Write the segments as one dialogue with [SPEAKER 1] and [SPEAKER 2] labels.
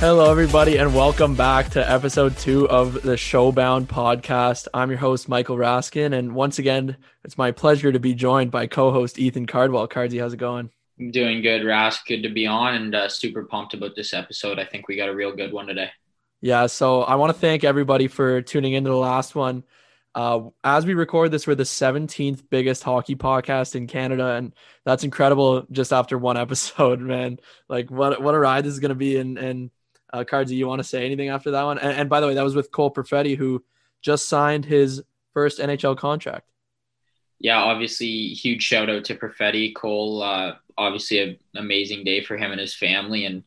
[SPEAKER 1] Hello, everybody, and welcome back to episode two of the Showbound podcast. I'm your host, Michael Raskin, and once again, it's my pleasure to be joined by co-host Ethan Cardwell. Cardsy, how's it going?
[SPEAKER 2] I'm doing good, Rask. Good to be on, and uh, super pumped about this episode. I think we got a real good one today.
[SPEAKER 1] Yeah, so I want to thank everybody for tuning into the last one. Uh, as we record this, we're the 17th biggest hockey podcast in Canada, and that's incredible. Just after one episode, man, like what what a ride this is going to be, and and uh, Cardsy, you want to say anything after that one? And, and, by the way, that was with Cole Perfetti, who just signed his first NHL contract.
[SPEAKER 2] Yeah, obviously, huge shout out to Perfetti. Cole, uh, obviously, an amazing day for him and his family. And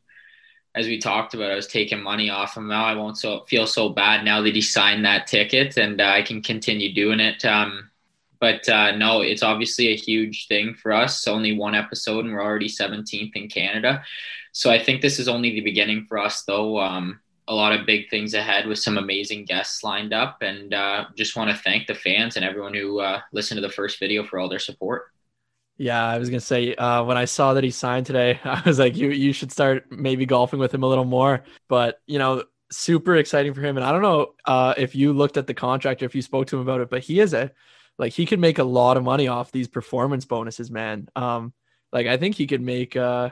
[SPEAKER 2] as we talked about, I was taking money off him. Now I won't so feel so bad now that he signed that ticket, and uh, I can continue doing it. Um, but uh, no, it's obviously a huge thing for us. Only one episode, and we're already 17th in Canada. So I think this is only the beginning for us, though. Um, a lot of big things ahead with some amazing guests lined up, and uh, just want to thank the fans and everyone who uh, listened to the first video for all their support.
[SPEAKER 1] Yeah, I was gonna say uh, when I saw that he signed today, I was like, you you should start maybe golfing with him a little more. But you know, super exciting for him. And I don't know uh, if you looked at the contract or if you spoke to him about it, but he is a like he could make a lot of money off these performance bonuses, man. Um, like I think he could make uh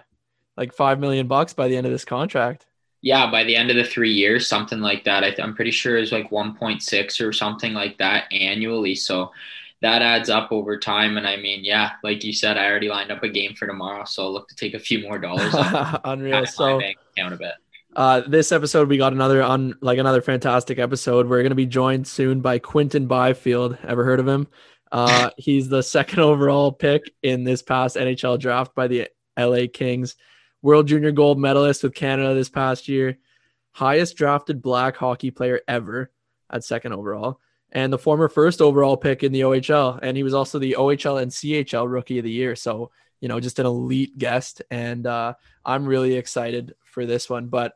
[SPEAKER 1] like five million bucks by the end of this contract.
[SPEAKER 2] Yeah, by the end of the three years, something like that. I am pretty sure it's like 1.6 or something like that annually. So that adds up over time. And I mean, yeah, like you said, I already lined up a game for tomorrow, so I'll look to take a few more dollars.
[SPEAKER 1] Unreal. So bank account a bit. Uh, this episode, we got another on like another fantastic episode. We're gonna be joined soon by Quinton Byfield. Ever heard of him? Uh, he's the second overall pick in this past NHL draft by the LA Kings. World Junior Gold medalist with Canada this past year, highest drafted black hockey player ever at second overall, and the former first overall pick in the OHL. And he was also the OHL and CHL Rookie of the Year. So, you know, just an elite guest. And uh, I'm really excited for this one. But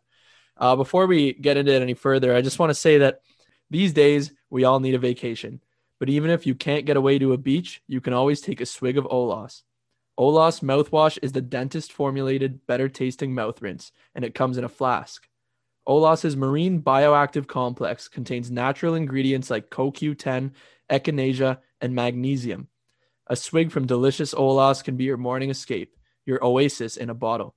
[SPEAKER 1] uh, before we get into it any further, I just want to say that these days we all need a vacation. But even if you can't get away to a beach, you can always take a swig of Olas. Olas mouthwash is the dentist formulated, better tasting mouth rinse, and it comes in a flask. Olas's marine bioactive complex contains natural ingredients like CoQ10, echinacea, and magnesium. A swig from delicious Olas can be your morning escape, your oasis in a bottle.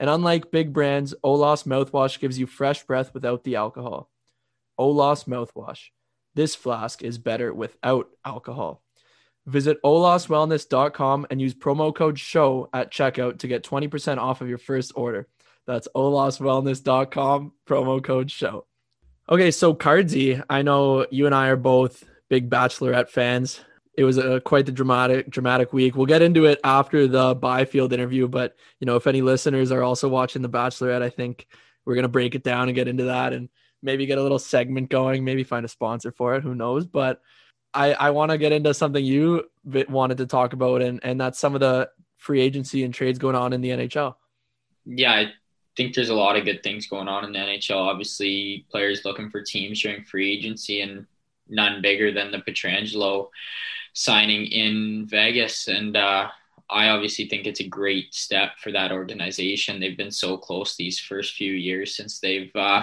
[SPEAKER 1] And unlike big brands, Olas mouthwash gives you fresh breath without the alcohol. Olas mouthwash. This flask is better without alcohol. Visit olaswellness.com and use promo code SHOW at checkout to get 20% off of your first order. That's olaswellness.com, promo code SHOW. Okay, so Cardsy, I know you and I are both big Bachelorette fans. It was a quite the dramatic dramatic week. We'll get into it after the Byfield interview, but you know, if any listeners are also watching the Bachelorette, I think we're gonna break it down and get into that and maybe get a little segment going, maybe find a sponsor for it, who knows? But I, I want to get into something you wanted to talk about, and, and that's some of the free agency and trades going on in the NHL.
[SPEAKER 2] Yeah, I think there's a lot of good things going on in the NHL. Obviously, players looking for teams during free agency, and none bigger than the Pietrangelo signing in Vegas. And uh, I obviously think it's a great step for that organization. They've been so close these first few years since they've uh,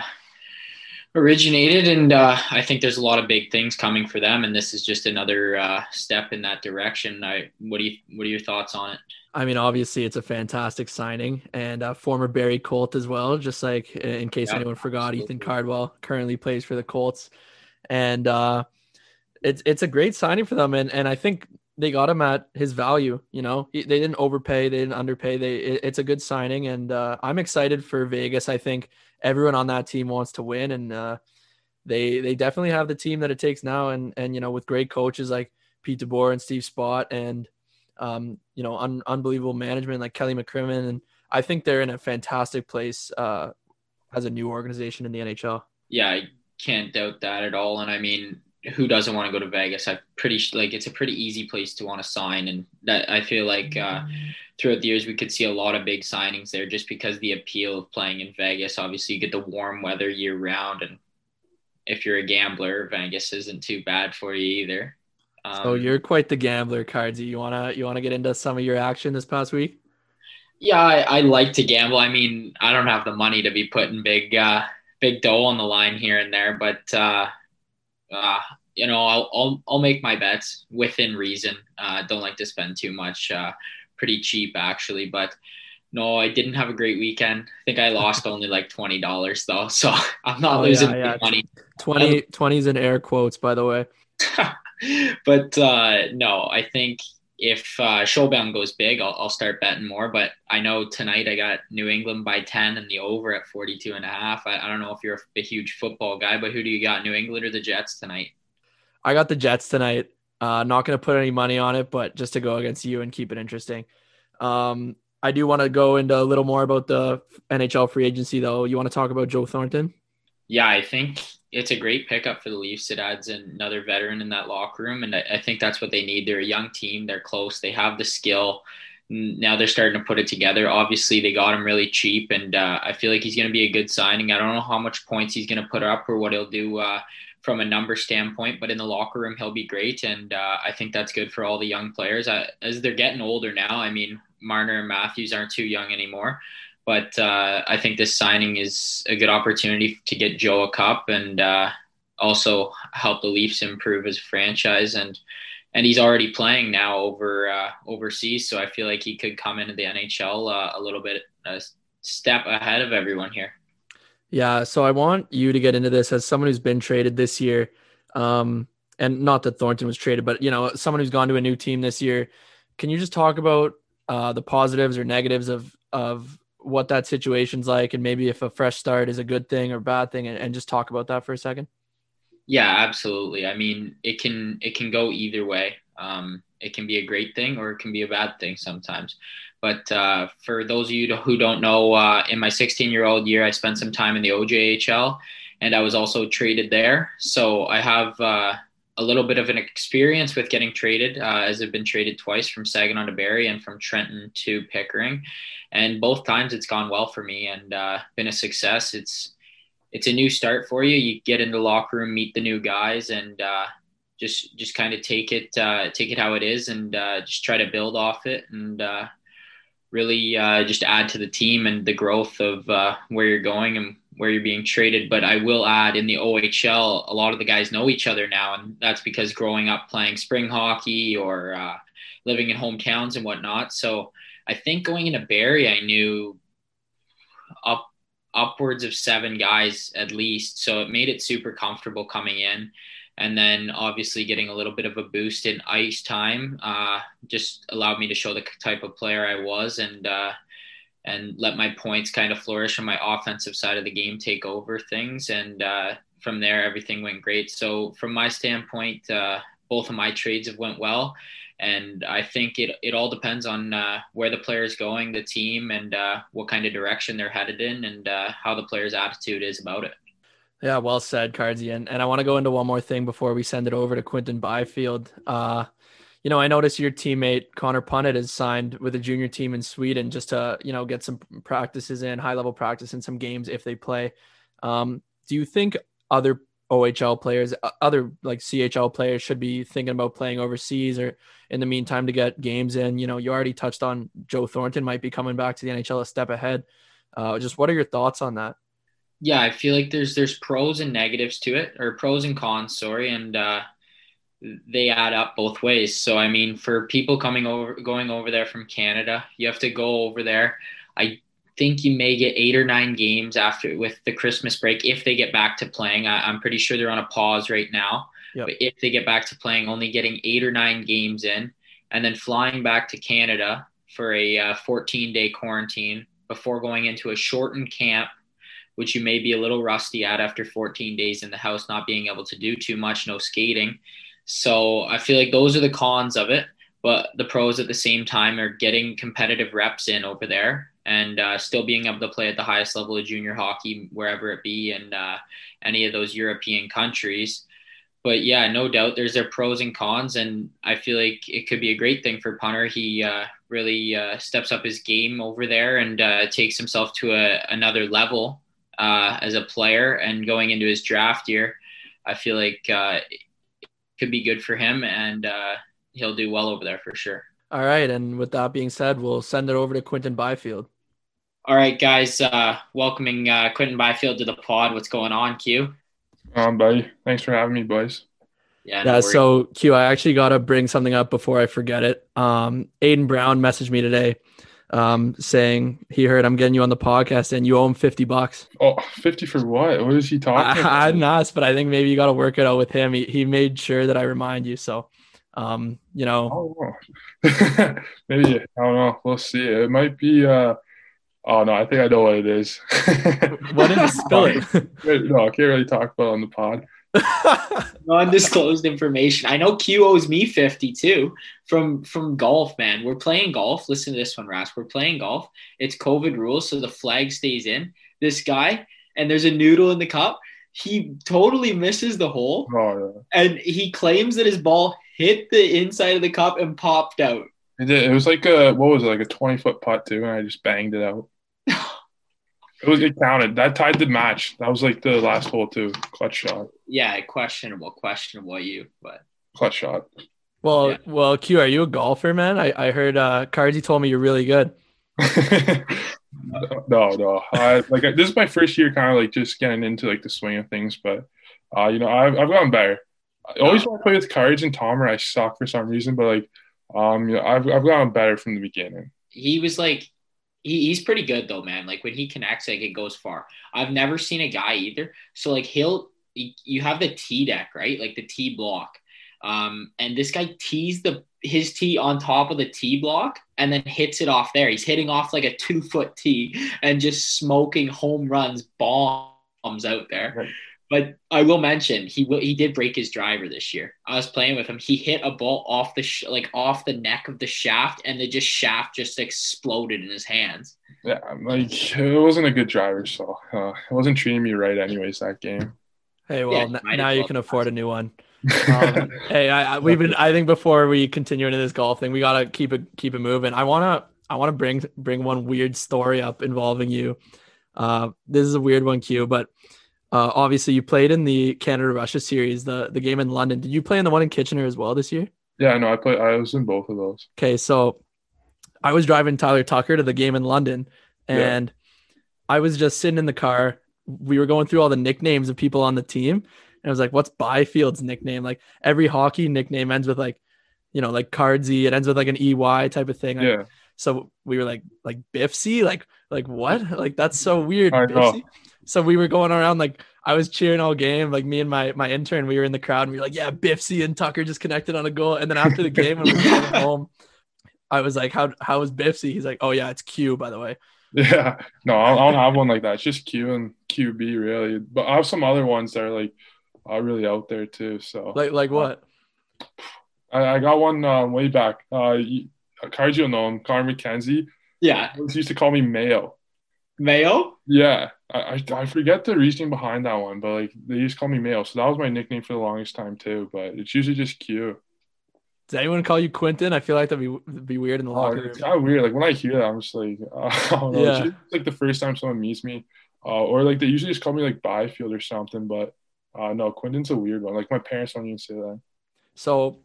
[SPEAKER 2] originated and uh, i think there's a lot of big things coming for them and this is just another uh, step in that direction I, what do you what are your thoughts on it
[SPEAKER 1] i mean obviously it's a fantastic signing and uh, former Barrie colt as well just like in case yeah, anyone forgot absolutely. ethan cardwell currently plays for the colts and uh, it's it's a great signing for them and and i think they got him at his value you know they didn't overpay they didn't underpay they it, it's a good signing and uh, i'm excited for vegas i think everyone on that team wants to win, and uh, they they definitely have the team that it takes now. And and you know with great coaches like Pete DeBoer and Steve Spott, and um, you know un- unbelievable management like Kelly McCrimmon, and I think they're in a fantastic place uh, as a new organization in the NHL.
[SPEAKER 2] Yeah, I can't doubt that at all. And I mean, who doesn't want to go to Vegas? I pretty like it's a pretty easy place to want to sign, and that I feel like uh, throughout the years we could see a lot of big signings there just because the appeal of playing in Vegas. Obviously, you get the warm weather year round, and if you're a gambler, Vegas isn't too bad for you either.
[SPEAKER 1] Um, so you're quite the gambler, Cardsy. You wanna you wanna get into some of your action this past week?
[SPEAKER 2] Yeah, I, I, like to gamble. I mean, I don't have the money to be putting big, uh, big dough on the line here and there, but uh, uh, you know, I'll, I'll, I'll make my bets within reason. Uh, don't like to spend too much. Uh, pretty cheap actually, but no, I didn't have a great weekend. I think I lost only like twenty dollars though, so I'm not oh, losing yeah, yeah. money.
[SPEAKER 1] 20 20s in air quotes, by the way.
[SPEAKER 2] but uh, no, I think if uh, Showbound goes big, I'll, I'll, start betting more. But I know tonight I got New England by 10 and the over at 42 and a half. I, I don't know if you're a, a, huge football guy, but who do you got, New England or the Jets tonight?
[SPEAKER 1] I got the Jets tonight. Uh, not going to put any money on it, but just to go against you and keep it interesting. Um, I do want to go into a little more about the NHL free agency, though. You want to talk about Joe Thornton?
[SPEAKER 2] Yeah, I think it's a great pickup for the Leafs. It adds another veteran in that locker room, and I think that's what they need. They're a young team. They're close. They have the skill. Now they're starting to put it together. Obviously, they got him really cheap, and uh, I feel like he's going to be a good signing. I don't know how much points he's going to put up or what he'll do uh, from a number standpoint, but in the locker room, he'll be great, and uh, I think that's good for all the young players. as they're getting older now, I mean, Marner and Matthews aren't too young anymore. But uh, I think this signing is a good opportunity to get Joe a cup and uh, also help the Leafs improve as a franchise. And and he's already playing now over uh, overseas, so I feel like he could come into the NHL uh, a little bit a step ahead of everyone here.
[SPEAKER 1] Yeah, so I want you to get into this as someone who's been traded this year. Um, and not that Thornton was traded, but you know, someone who's gone to a new team this year. Can you just talk about uh, the positives or negatives of of what that situation's like and maybe if a fresh start is a good thing or bad thing and, and just talk about that for a second.
[SPEAKER 2] Yeah absolutely. I mean it can it can go either way. Um, it can be a great thing or it can be a bad thing sometimes. But uh, for those of you who don't know uh, in my 16 year old year i spent some time in the ojhl and i was also traded there. So i have uh, a little bit of an experience with getting traded, uh, as I've been traded twice from Saginaw to Barrie and from Trenton to Pickering, and both times it's gone well for me and uh, been a success. It's it's a new start for you. You get in the locker room, meet the new guys, and uh, just just kind of take it uh, take it how it is, and uh, just try to build off it and uh, really just add to the team and the growth of where you're going and where you're being traded. But I will add in the OHL, a lot of the guys know each other now, and that's because growing up playing spring hockey or uh, living in hometowns and whatnot. So I think going into Barrie, I knew up upwards of seven guys at least. So it made it super comfortable coming in. And then obviously getting a little bit of a boost in ice time uh, just allowed me to show the type of player I was. And uh, and let my points kind of flourish on my offensive side of the game take over things. And uh, from there, everything went great. So from my standpoint, uh, both of my trades have went well. And I think it, it all depends on uh, where the player is going, the team, and uh, what kind of direction they're headed in, and uh, how the player's attitude is about it.
[SPEAKER 1] Yeah, well said, Cardsy. And, and I want to go into one more thing before we send it over to Quinton Byfield. Uh, you know, I noticed your teammate Connor Punnett is signed with a junior team in Sweden just to, you know, get some practices in, high level practice in some games if they play. Um, do you think other OHL players, other like CHL players should be thinking about playing overseas or in the meantime to get games in? You know, you already touched on Joe Thornton might be coming back to the NHL a step ahead. Uh, just what are your thoughts on that?
[SPEAKER 2] Yeah, I feel like there's there's pros and negatives to it, or pros and cons, sorry. And uh, they add up both ways. So I mean, for people coming over, going over there from Canada, you have to go over there. I think you may get eight or nine games after with the Christmas break if they get back to playing. I, am pretty sure they're on a pause right now. Yep. But if they get back to playing, only getting eight or nine games in, and then flying back to Canada for a uh, 14 day quarantine before going into a shortened camp, which you may be a little rusty at after 14 days in the house, not being able to do too much, no skating so I feel like those are the cons of it. But the pros at the same time are getting competitive reps in over there and uh, still being able to play at the highest level of junior hockey, wherever it be in uh, any of those European countries. But yeah, no doubt there's their pros and cons, and I feel like it could be a great thing for Punnett. He uh, really uh, steps up his game over there and uh, takes himself to a, another level uh, as a player. And going into his draft year, I feel like could be good for him, and uh, he'll do well over there for sure.
[SPEAKER 1] All right, and with that being said, we'll send it over to Quinton Byfield.
[SPEAKER 2] All right, guys. Uh, welcoming uh, Quinton Byfield to the pod. What's going on, Q?
[SPEAKER 3] Um, buddy, thanks for having me, boys.
[SPEAKER 1] Yeah. No yeah. So Q, I actually got to bring something up before I forget it. Um, Aiden Brown messaged me today, um, saying he heard I'm getting you on the podcast and you owe him 50 bucks.
[SPEAKER 3] Oh, 50 for what? What is he talking? I,
[SPEAKER 1] I didn't ask, but I think maybe you got to work it out with him. He, he made sure that I remind you. So, um, you know,
[SPEAKER 3] oh, maybe, I don't know. We'll see. It might be, uh, Oh no, I think I know what it is.
[SPEAKER 1] what is it? Spill it.
[SPEAKER 3] no, I can't really talk about on the pod.
[SPEAKER 2] No undisclosed information. I know Q owes me 52 from from golf, man. We're playing golf. Listen to this one, Ras. We're playing golf. It's COVID rules, so the flag stays in. This guy, and there's a noodle in the cup. He totally misses the hole.
[SPEAKER 3] Oh,
[SPEAKER 2] yeah. And he claims that his ball hit the inside of the cup and popped out.
[SPEAKER 3] It did. It was like a what was it, like a 20 foot putt too, and I just banged it out. It was it counted. That tied the match. That was like the last hole too. Clutch shot.
[SPEAKER 2] Yeah, questionable, questionable you, but
[SPEAKER 3] clutch shot.
[SPEAKER 1] Well, yeah. well, Q, are you a golfer, man? I, I heard uh Cardsy told me you're really good.
[SPEAKER 3] no, no. I like this is my first year kind of like just getting into like the swing of things, but uh, you know, I've I've gotten better. I always want to play with cards and Tom or I suck for some reason, but like um, you know, I've I've gotten better from the beginning.
[SPEAKER 2] He was like he, he's pretty good though, man. Like when he connects, like it goes far. I've never seen a guy either. So like he'll you have the T deck, right? Like the T block. Um, and this guy tees the his tee on top of the tee block and then hits it off there. He's hitting off like a two foot tee and just smoking home runs, bombs out there. Right. But I will mention he will, he did break his driver this year. I was playing with him. He hit a ball off the sh- like off the neck of the shaft, and the just shaft just exploded in his hands.
[SPEAKER 3] Yeah, like it wasn't a good driver, so uh, it wasn't treating me right, anyways. That game.
[SPEAKER 1] Hey, well, yeah, n- now you can afford a new one. Um, hey, I, I, we've been. I think before we continue into this golf thing, we gotta keep it keep it moving. I wanna I wanna bring bring one weird story up involving you. Uh, this is a weird one, Q, but uh, obviously, you played in the Canada Russia series, the the game in London. Did you play in the one in Kitchener as well this year?
[SPEAKER 3] Yeah, no, I played. I was in both of those.
[SPEAKER 1] Okay, so I was driving Tyler Tucker to the game in London, and yeah. I was just sitting in the car. We were going through all the nicknames of people on the team, and I was like, "What's Byfield's nickname?" Like every hockey nickname ends with like, you know, like Cardsy. It ends with like an EY type of thing. Like,
[SPEAKER 3] yeah.
[SPEAKER 1] So we were like, like Biffsy, like, like what? Like that's so weird. Biffsy. So we were going around like I was cheering all game. Like me and my my intern, we were in the crowd and we were like, yeah, Biffsy and Tucker just connected on a goal. And then after the game, when we were home, I was like, how how was Biffsy? He's like, oh yeah, it's Q by the way.
[SPEAKER 3] Yeah, no, I don't have one like that. It's just Q and QB really. But I have some other ones that are like uh, really out there too. So
[SPEAKER 1] like like what?
[SPEAKER 3] I, I got one uh, way back. Uh, Cardio known Connor McKenzie.
[SPEAKER 2] Yeah,
[SPEAKER 3] he used to call me Mayo.
[SPEAKER 2] Mayo?
[SPEAKER 3] Yeah, I, I forget the reasoning behind that one, but like they used to call me Mayo, so that was my nickname for the longest time too. But it's usually just Q.
[SPEAKER 1] Does anyone call you Quinton? I feel like that'd be be weird in the locker room.
[SPEAKER 3] It's kind of weird. Like when I hear that, I'm just like, uh, I don't know. Yeah. It's like the first time someone meets me, uh, or like they usually just call me like Byfield or something. But uh, no, Quinton's a weird one. Like my parents don't even say that.
[SPEAKER 1] So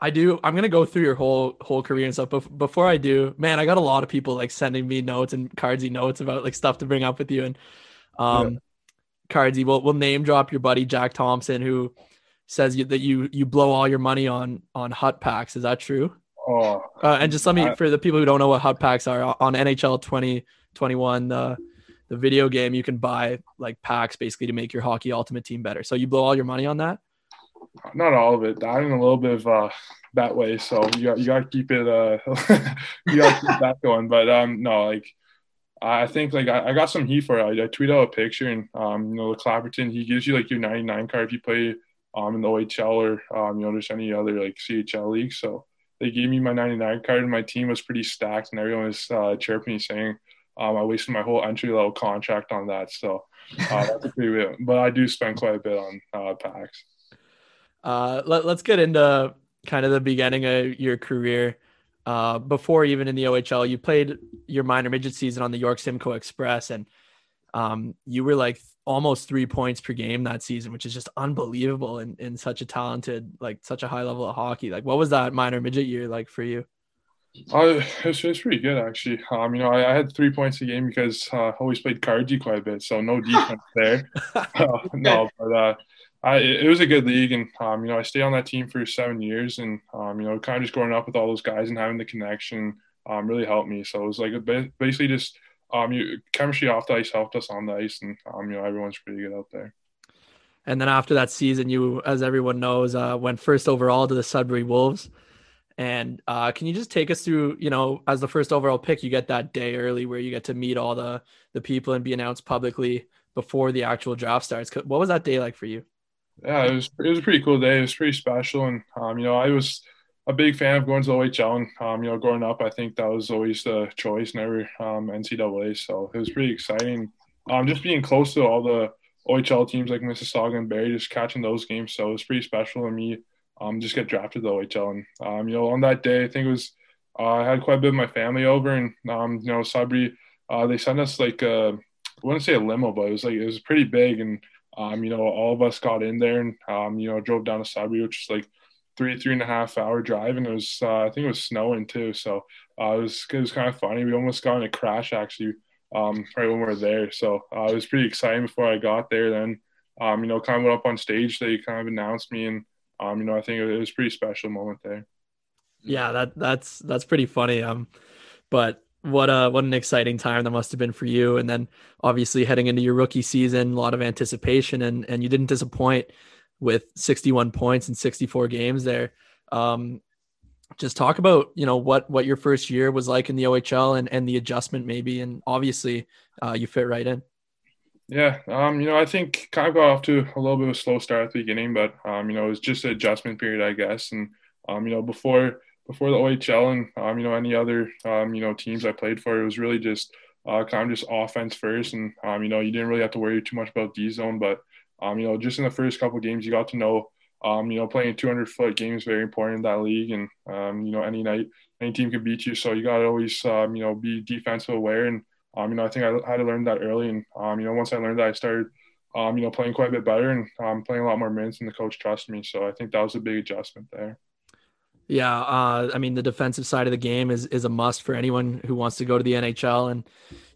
[SPEAKER 1] I do. I'm gonna go through your whole whole career and stuff. But before I do, man, I got a lot of people like sending me notes and cardsy notes about like stuff to bring up with you. And um, yeah. cardsy, we'll we'll name drop your buddy Jack Thompson, who says you, that you you blow all your money on on hut packs. Is that true?
[SPEAKER 3] Oh,
[SPEAKER 1] uh, and just let me I, for the people who don't know what hut packs are on NHL 2021, the the video game, you can buy like packs basically to make your hockey ultimate team better. So you blow all your money on that
[SPEAKER 3] not all of it. I'm in a little bit of uh, that way, so you got you got to keep it. Uh, you got to keep that going. But um, no, like I think like I, I got some heat for it. I, I tweet out a picture, and um, you know, the Clapperton he gives you like your 99 card if you play um in the OHL or um you know there's any other like CHL league. So they gave me my 99 card, and my team was pretty stacked, and everyone was uh, chirping me saying. Um, I wasted my whole entry level contract on that, so uh, that's a pretty. But I do spend quite a bit on uh, packs.
[SPEAKER 1] Uh, let, us get into kind of the beginning of your career. Uh, before even in the OHL, you played your minor midget season on the York Simcoe Express, and um, you were like almost three points per game that season, which is just unbelievable in, in such a talented, like such a high level of hockey. Like, what was that minor midget year like for you?
[SPEAKER 3] Uh, it's, it's pretty good actually. Um, you know, I, I had three points a game because uh, I always played cardsy quite a bit, so no defense there. uh, no, but uh, I it was a good league, and um, you know, I stayed on that team for seven years, and um, you know, kind of just growing up with all those guys and having the connection um, really helped me. So it was like basically just um, you, chemistry off the ice helped us on the ice, and um, you know, everyone's pretty good out there.
[SPEAKER 1] And then after that season, you, as everyone knows, uh, went first overall to the Sudbury Wolves. And uh, can you just take us through, you know, as the first overall pick, you get that day early where you get to meet all the the people and be announced publicly before the actual draft starts. What was that day like for you?
[SPEAKER 3] Yeah, it was it was a pretty cool day. It was pretty special, and um, you know, I was a big fan of going to the OHL. And um, you know, growing up, I think that was always the choice, never um, NCAA. So it was pretty exciting. Um, just being close to all the OHL teams like Mississauga and Barrie, just catching those games. So it was pretty special to me um, just get drafted to the OHL. And, um, you know, on that day, I think it was, uh, I had quite a bit of my family over and, um, you know, Sudbury, uh, they sent us like, a, I wouldn't say a limo, but it was like, it was pretty big. And, um, you know, all of us got in there and, um, you know, drove down to Sudbury, which is like three, three and a half hour drive. And it was, uh, I think it was snowing too. So uh, it was, it was kind of funny. We almost got in a crash actually um, right when we were there. So uh, it was pretty exciting before I got there. Then, um, you know, kind of went up on stage. They kind of announced me and, um, you know, I think it was a pretty special moment there.
[SPEAKER 1] Yeah, that that's that's pretty funny. Um, but what a what an exciting time that must have been for you. And then obviously heading into your rookie season, a lot of anticipation, and and you didn't disappoint with 61 points in 64 games there. Um, just talk about you know what what your first year was like in the OHL and and the adjustment maybe, and obviously uh, you fit right in.
[SPEAKER 3] Yeah, um, you know, I think kind of got off to a little bit of a slow start at the beginning, but um, you know, it was just an adjustment period, I guess. And um, you know, before before the OHL and um, you know, any other um, you know, teams I played for, it was really just uh, kind of just offense first, and um, you know, you didn't really have to worry too much about D zone, but um, you know, just in the first couple games, you got to know, um, you know, playing 200 foot game is very important in that league, and um, you know, any night any team can beat you, so you got to always um, you know be defensive aware and um, you know, I think I had to learn that early, and um, you know, once I learned that, I started, um, you know, playing quite a bit better and um, playing a lot more minutes, and the coach trusted me. So I think that was a big adjustment there.
[SPEAKER 1] Yeah, uh, I mean, the defensive side of the game is is a must for anyone who wants to go to the NHL, and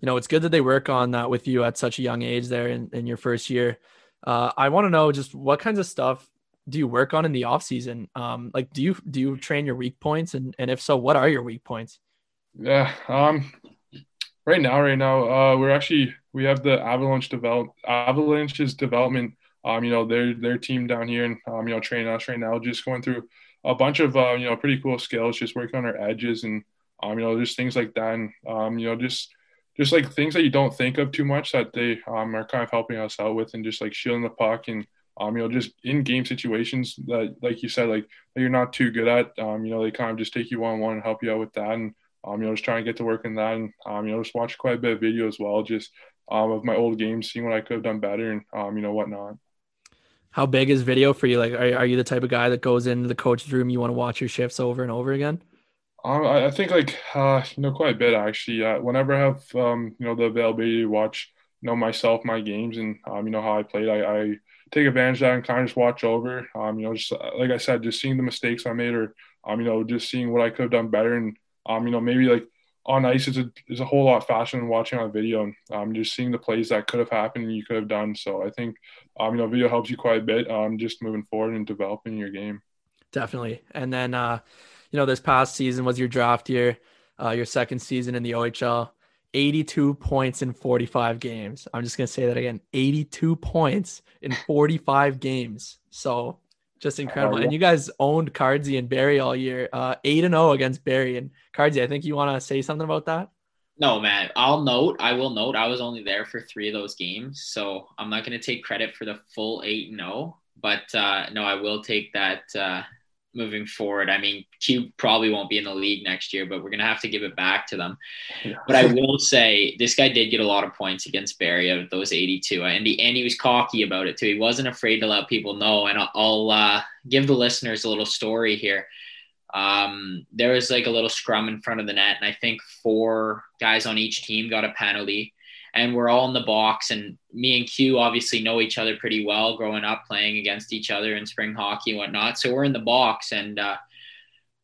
[SPEAKER 1] you know, it's good that they work on that with you at such a young age there in, in your first year. Uh, I want to know just what kinds of stuff do you work on in the off season? Um, like, do you do you train your weak points, and and if so, what are your weak points?
[SPEAKER 3] Yeah, um, right now, right now, uh, we're actually we have the Avalanche develop Avalanche's development. Um, you know, their their team down here and um, you know, training us right now, just going through a bunch of uh, you know pretty cool skills, just working on our edges and um, you know, just things like that, and um, you know, just just like things that you don't think of too much that they um are kind of helping us out with, and just like shielding the puck and um, you know, just in game situations that, like you said, like that you're not too good at, um, you know, they kind of just take you one on one and help you out with that. And, um, you know, just trying to get to work in that, and um, you know, just watch quite a bit of video as well, just um, of my old games, seeing what I could have done better, and um, you know, whatnot.
[SPEAKER 1] How big is video for you? Like, are, are you the type of guy that goes into the coach's room, you want to watch your shifts over and over again?
[SPEAKER 3] Um, I, I think like uh, you know, quite a bit actually. Uh, whenever I have um, you know, the availability to watch, you know, myself, my games, and um, you know how I played, I, I take advantage of that and kind of just watch over. Um, you know, just like I said, just seeing the mistakes I made, or um, you know, just seeing what I could have done better, and um, you know, maybe like on ice is a is a whole lot faster than watching on video um, just seeing the plays that could have happened and you could have done. So I think um, you know, video helps you quite a bit um, just moving forward and developing your game.
[SPEAKER 1] Definitely. And then uh, you know, this past season was your draft year, uh, your second season in the OHL. 82 points in 45 games. I'm just going to say that again 82 points in 45 games. So just incredible. And you guys owned Cardsy and Barrie all year, uh, eight and zero oh against Barrie. and Cardsy. I think you want to say something about that.
[SPEAKER 2] No, man. I'll note. I will note. I was only there for three of those games, so I'm not going to take credit for the full 8 and 0. but uh, no, I will take that uh, moving forward. I mean, Q probably won't be in the league next year, but we're gonna have to give it back to them. Yeah. But I will say this guy did get a lot of points against Barrie out of those 82, and he and he was cocky about it too. He wasn't afraid to let people know. And I'll, I'll uh, give the listeners a little story here. Um, there was like a little scrum in front of the net, and I think four guys on each team got a penalty and we're all in the box. And me and Q obviously know each other pretty well, growing up playing against each other in spring hockey and whatnot. So we're in the box, and uh,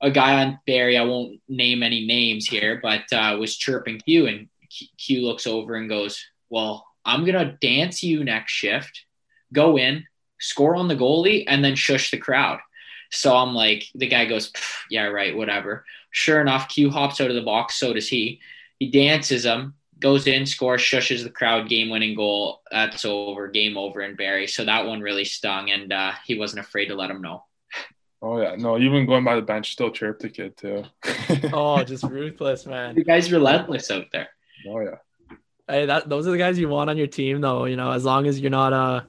[SPEAKER 2] a guy on Barrie, I won't name any names here, but uh, was chirping Q, and Q looks over and goes, "Well, I'm gonna dance you next shift, go in, score on the goalie, and then shush the crowd." So I'm like, the guy goes, "Yeah, right, whatever." Sure enough, Q hops out of the box, so does he. He dances him, goes in, scores, shushes the crowd, game winning goal. That's over, game over in Barrie. So that one really stung, and uh, he wasn't afraid to let him know.
[SPEAKER 3] Oh yeah, no, even going by the bench, still chirped the kid too.
[SPEAKER 1] oh, just ruthless, man.
[SPEAKER 2] You guys relentless out there.
[SPEAKER 3] Oh yeah.
[SPEAKER 1] Hey, that those are the guys you want on your team, though. You know, as long as you're not uh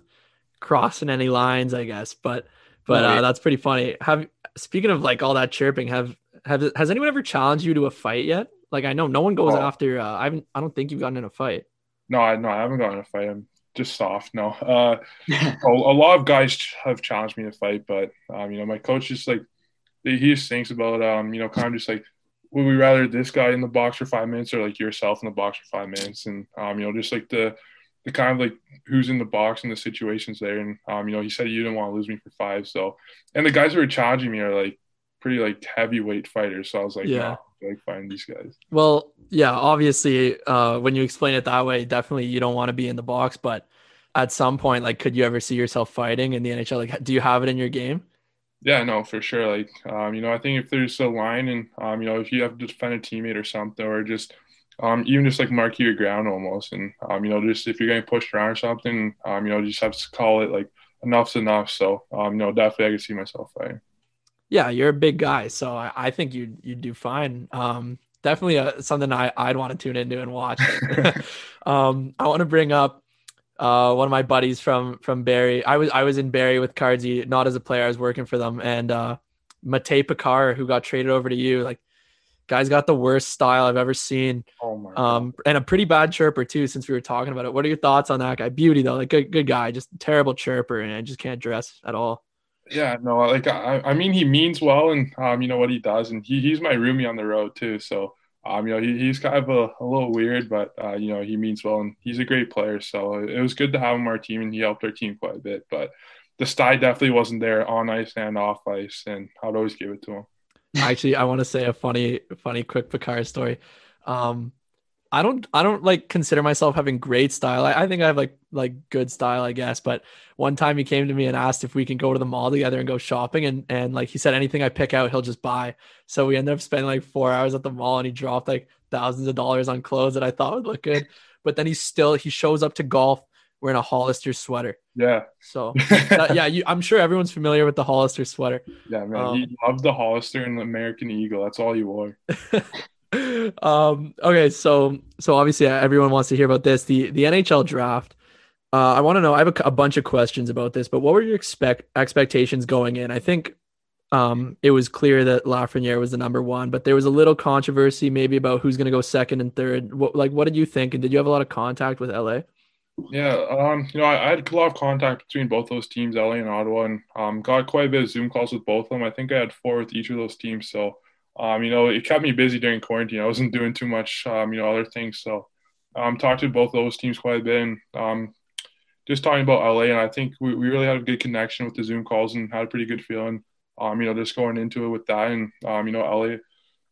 [SPEAKER 1] crossing any lines, I guess. But but uh, that's pretty funny. Have speaking of like all that chirping, have have has anyone ever challenged you to a fight yet? Like I know no one goes oh. after. Uh, I haven't. I don't think you've gotten in a fight.
[SPEAKER 3] No, I no, I haven't gotten in a fight. I'm just soft. No, uh, a, a, lot of guys have challenged me to fight, but um, you know, my coach just like he just thinks about um, you know, kind of just like would we rather this guy in the box for five minutes or like yourself in the box for five minutes, and um, you know, just like the the kind of like who's in the box and the situations there, and um, you know, he said you didn't want to lose me for five, so and the guys who were challenging me are like pretty like heavyweight fighters, so I was like, yeah. Like find these guys.
[SPEAKER 1] Well, yeah, obviously, uh, when you explain it that way, definitely you don't want to be in the box. But at some point, like, could you ever see yourself fighting in the NHL? Like, do you have it in your game?
[SPEAKER 3] Yeah, no, for sure. Like, um, you know, I think if there's a line, and um, you know, if you have to defend a teammate or something, or just um, even just like mark your ground almost, and um, you know, just if you're getting pushed around or something, um, you know, you just have to call it like enough's enough. So, um, you know, definitely I can see myself fighting.
[SPEAKER 1] Yeah, you're a big guy, so I, I think you you do fine. Um, definitely a, something I, I'd want to tune into and watch. um, I want to bring up uh, one of my buddies from from Barrie. I was I was in Barrie with Cardsy, not as a player. I was working for them, and uh, Matej Pekar, who got traded over to you, like guy's got the worst style I've ever seen.
[SPEAKER 3] Oh
[SPEAKER 1] um, and a pretty bad chirper too. Since we were talking about it, what are your thoughts on that guy? Beauty though, like good good guy, just terrible chirper, and I just can't dress at all.
[SPEAKER 3] Yeah, no, like I, I mean, he means well, and um, you know what he does, and he, he's my roomie on the road too. So, um, you know, he, he's kind of a, a little weird, but uh, you know, he means well, and he's a great player. So it was good to have him on our team, and he helped our team quite a bit. But the style definitely wasn't there on ice and off ice, and I'd always give it to him.
[SPEAKER 1] Actually, I want to say a funny, funny, quick Pekar story. Um, I don't I don't like consider myself having great style. I, I, think I have like like good style, I guess. But one time he came to me and asked if we can go to the mall together and go shopping, and and like he said anything I pick out, he'll just buy. So we ended up spending like four hours at the mall, and he dropped like thousands of dollars on clothes that I thought would look good. But then he still he shows up to golf wearing a Hollister sweater.
[SPEAKER 3] Yeah.
[SPEAKER 1] So that, yeah, you, I'm sure everyone's familiar with the Hollister sweater.
[SPEAKER 3] Yeah, man. Um, he loved the Hollister and the American Eagle. That's all he wore.
[SPEAKER 1] um, okay, so so obviously uh, everyone wants to hear about this. The the NHL draft. Uh, I want to know. I have a, a, bunch of questions about this, but what were your expect expectations going in? I think um, it was clear that Lafreniere was the number one, but there was a little controversy maybe about who's going to go second and third. What like what did you think? And did you have a lot of contact with LA?
[SPEAKER 3] Yeah, um, you know, I, I, had a lot of contact between both those teams, LA and Ottawa, and um, got quite a bit of Zoom calls with both of them. I think I had four with each of those teams, so um, you know, it kept me busy during quarantine. I wasn't doing too much, um, you know, other things. So, um, talked to both those teams quite a bit, and um, just talking about LA. And I think we, we really had a good connection with the Zoom calls and had a pretty good feeling. Um, you know, just going into it with that, and um, you know, LA.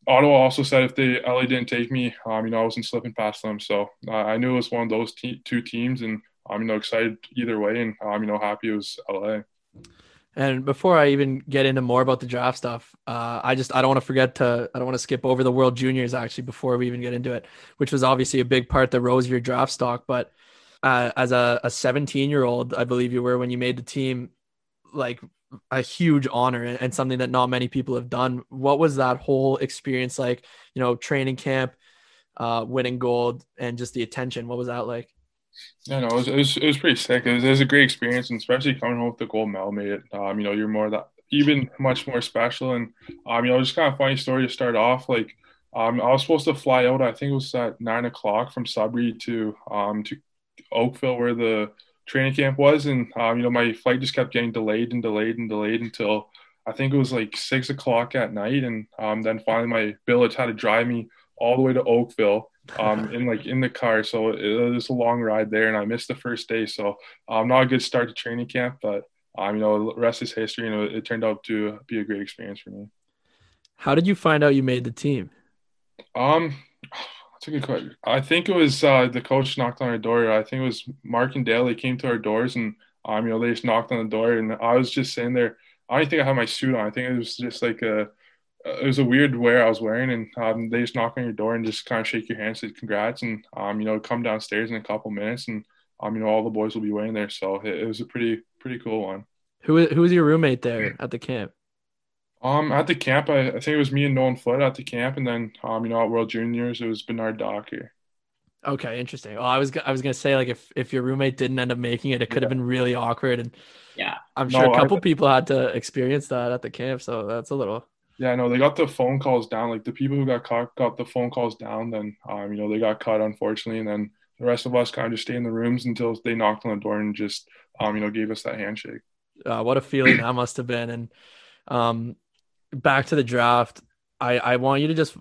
[SPEAKER 3] Ottawa also said if they LA didn't take me, um, you know, I wasn't slipping past them. So uh, I knew it was one of those te- two teams, and I'm um, you know excited either way, and I'm um, you know happy it was LA.
[SPEAKER 1] And before I even get into more about the draft stuff, uh, I just I don't want to forget to I don't want to skip over the World Juniors actually before we even get into it, which was obviously a big part that rose your draft stock. But uh, as a, a 17 year old, I believe you were when you made the team, like a huge honor and, and something that not many people have done. What was that whole experience like? You know, training camp, uh, winning gold, and just the attention. What was that like?
[SPEAKER 3] Yeah, no, it was, it was, it was pretty sick. It was, it was, a great experience, and especially coming home with the gold medal made it. Um, you know, you're more that even much more special. And um, you know, just kind of funny story to start off. Like, um, I was supposed to fly out. I think it was at nine o'clock from Sudbury to um to Oakville, where the training camp was, and um, you know, my flight just kept getting delayed and delayed and delayed until I think it was like six o'clock at night, and um, then finally my billet had to drive me all the way to Oakville um, in like in the car. So it, it, was a long ride there, and I missed the first day. So um, not a good start to training camp, but um, you know, the rest is history. You know, it turned out to be a great experience for me.
[SPEAKER 1] How did you find out you made the team?
[SPEAKER 3] Um, that's a good question. I think it was uh, the coach knocked on our door. I think it was Mark and Dale. They came to our doors and um, you know, they just knocked on the door, and I was just sitting there. I don't think I had my suit on. I think it was just like a, it was a weird wear I was wearing, and um, they just knock on your door and just kind of shake your hand, say congrats, and um, you know, come downstairs in a couple minutes, and um, you know, all the boys will be waiting there. So it, it was a pretty pretty cool one.
[SPEAKER 1] Who who was your roommate there at the camp?
[SPEAKER 3] Um, at the camp, I, I think it was me and Nolan Foote at the camp, and then um, you know, at World Juniors, it was Bernard Docker.
[SPEAKER 1] Okay, interesting. Well, I was I was gonna say like if if your roommate didn't end up making it, it could yeah. have been really awkward, and
[SPEAKER 2] yeah,
[SPEAKER 1] I'm sure no, a couple I, people had to experience that at the camp. So that's a little.
[SPEAKER 3] Yeah, no, they got the phone calls down. Like the people who got caught got the phone calls down. Then, um, you know, they got caught unfortunately, and then the rest of us kind of just stayed in the rooms until they knocked on the door and just, um, you know, gave us that handshake.
[SPEAKER 1] Uh, what a feeling that must have been. And, um, back to the draft. I I want you to just